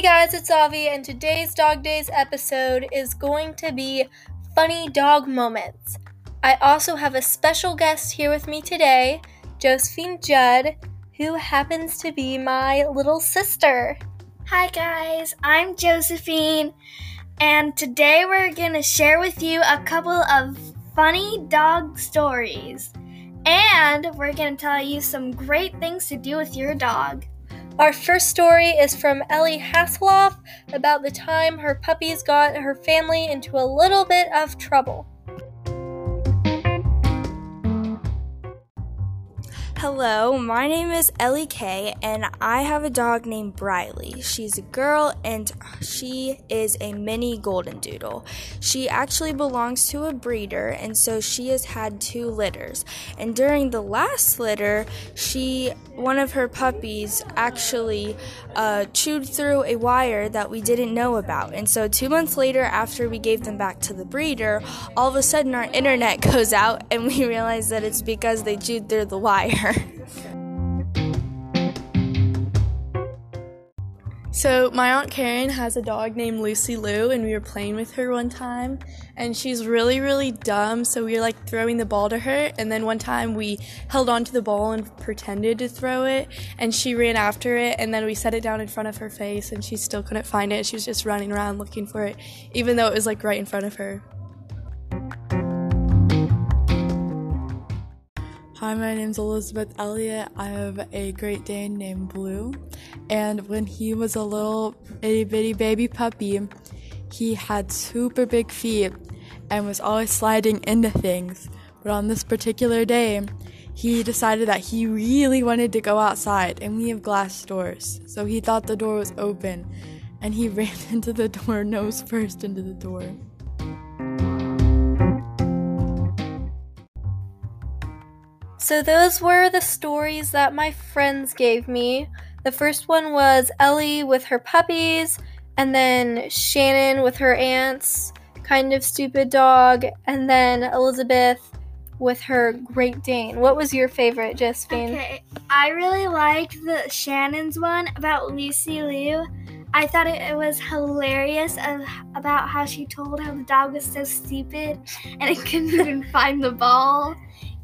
Hey guys, it's Avi, and today's Dog Days episode is going to be funny dog moments. I also have a special guest here with me today, Josephine Judd, who happens to be my little sister. Hi guys, I'm Josephine, and today we're going to share with you a couple of funny dog stories. And we're going to tell you some great things to do with your dog. Our first story is from Ellie Hasselhoff about the time her puppies got her family into a little bit of trouble. Hello, my name is Ellie Kay, and I have a dog named Briley. She's a girl, and she is a mini golden doodle. She actually belongs to a breeder, and so she has had two litters. And during the last litter, she, one of her puppies, actually uh, chewed through a wire that we didn't know about. And so two months later, after we gave them back to the breeder, all of a sudden our internet goes out, and we realize that it's because they chewed through the wire. So, my Aunt Karen has a dog named Lucy Lou, and we were playing with her one time. And she's really, really dumb, so we were like throwing the ball to her. And then one time we held onto the ball and pretended to throw it, and she ran after it. And then we set it down in front of her face, and she still couldn't find it. She was just running around looking for it, even though it was like right in front of her. Hi, my name's Elizabeth Elliott. I have a Great Dane named Blue. And when he was a little itty bitty baby puppy, he had super big feet and was always sliding into things. But on this particular day, he decided that he really wanted to go outside, and we have glass doors. So he thought the door was open, and he ran into the door nose first into the door. So, those were the stories that my friends gave me. The first one was Ellie with her puppies, and then Shannon with her aunts, kind of stupid dog, and then Elizabeth with her Great Dane. What was your favorite, Josephine? Okay, I really liked the Shannon's one about Lucy Lou. I thought it, was hilarious of, about how she told how the dog was so stupid and it couldn't even find the ball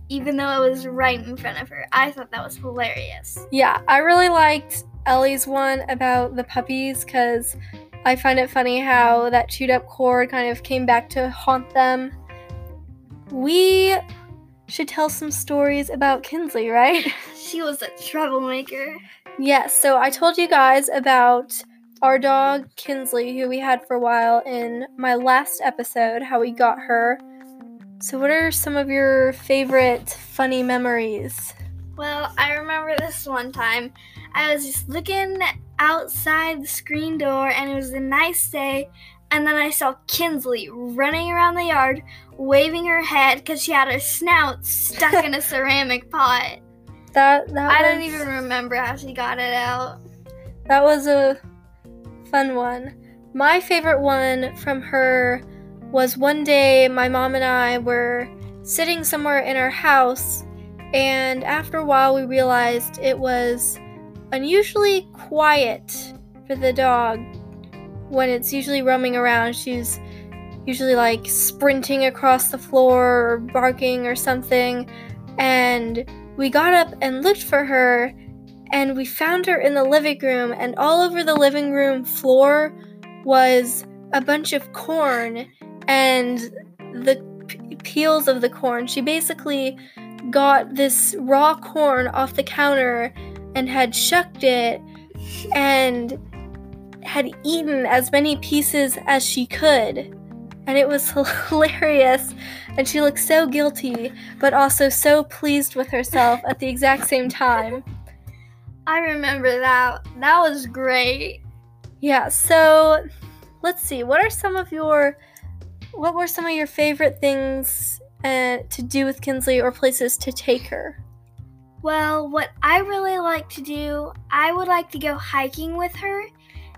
even though it was right in front of her. I thought that was hilarious. Yeah, I really liked Ellie's one about the puppies because I find it funny how that chewed up cord kind of came back to haunt them. We should tell some stories about Kinslee, right? she was a troublemaker. Yes, so I told you guys about our dog Kinslee, who we had for a while in my last episode, how we got her. So, what are some of your favorite funny memories? Well, I remember this one time. I was just looking outside the screen door, and it was a nice day. And then I saw Kinslee running around the yard, waving her head because she had her snout stuck in a ceramic pot. That, that I was, don't even remember how she got it out. That was a fun one. My favorite one from her was one day my mom and I were sitting somewhere in our house, and after a while we realized it was unusually quiet for the dog when it's usually roaming around. She's usually like sprinting across the floor or barking or something. And we got up and looked for her, and we found her in the living room, and all over the living room floor was a bunch of corn and the p- peels of the corn. She basically got this raw corn off the counter and had shucked it and had eaten as many pieces as she could. And it was hilarious. And she looked so guilty, but also so pleased with herself at the exact same time. I remember that. That was great. Yeah, so let's see. What are some of your what were some of your favorite things uh, to do with Kinslee or places to take her? Well, what I really like to do, I would like to go hiking with her,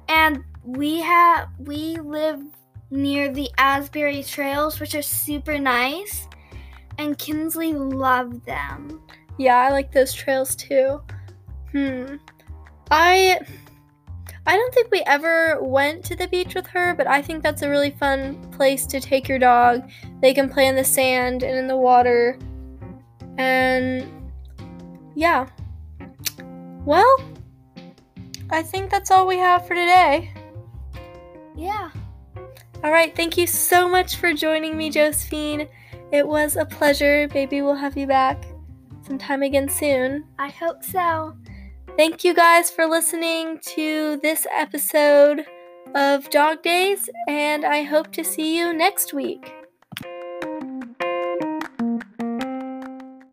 and we have we live near the Asbury trails, which are super nice, and Kinslee loved them. Yeah, I like those trails too. Hmm. I I don't think we ever went to the beach with her, but I think that's a really fun place to take your dog. They can play in the sand and in the water. And yeah. Well, I think that's all we have for today. Yeah. All right, thank you so much for joining me, Josephine. It was a pleasure. Maybe we'll have you back sometime again soon. I hope so. Thank you guys for listening to this episode of Dog Days, and I hope to see you next week.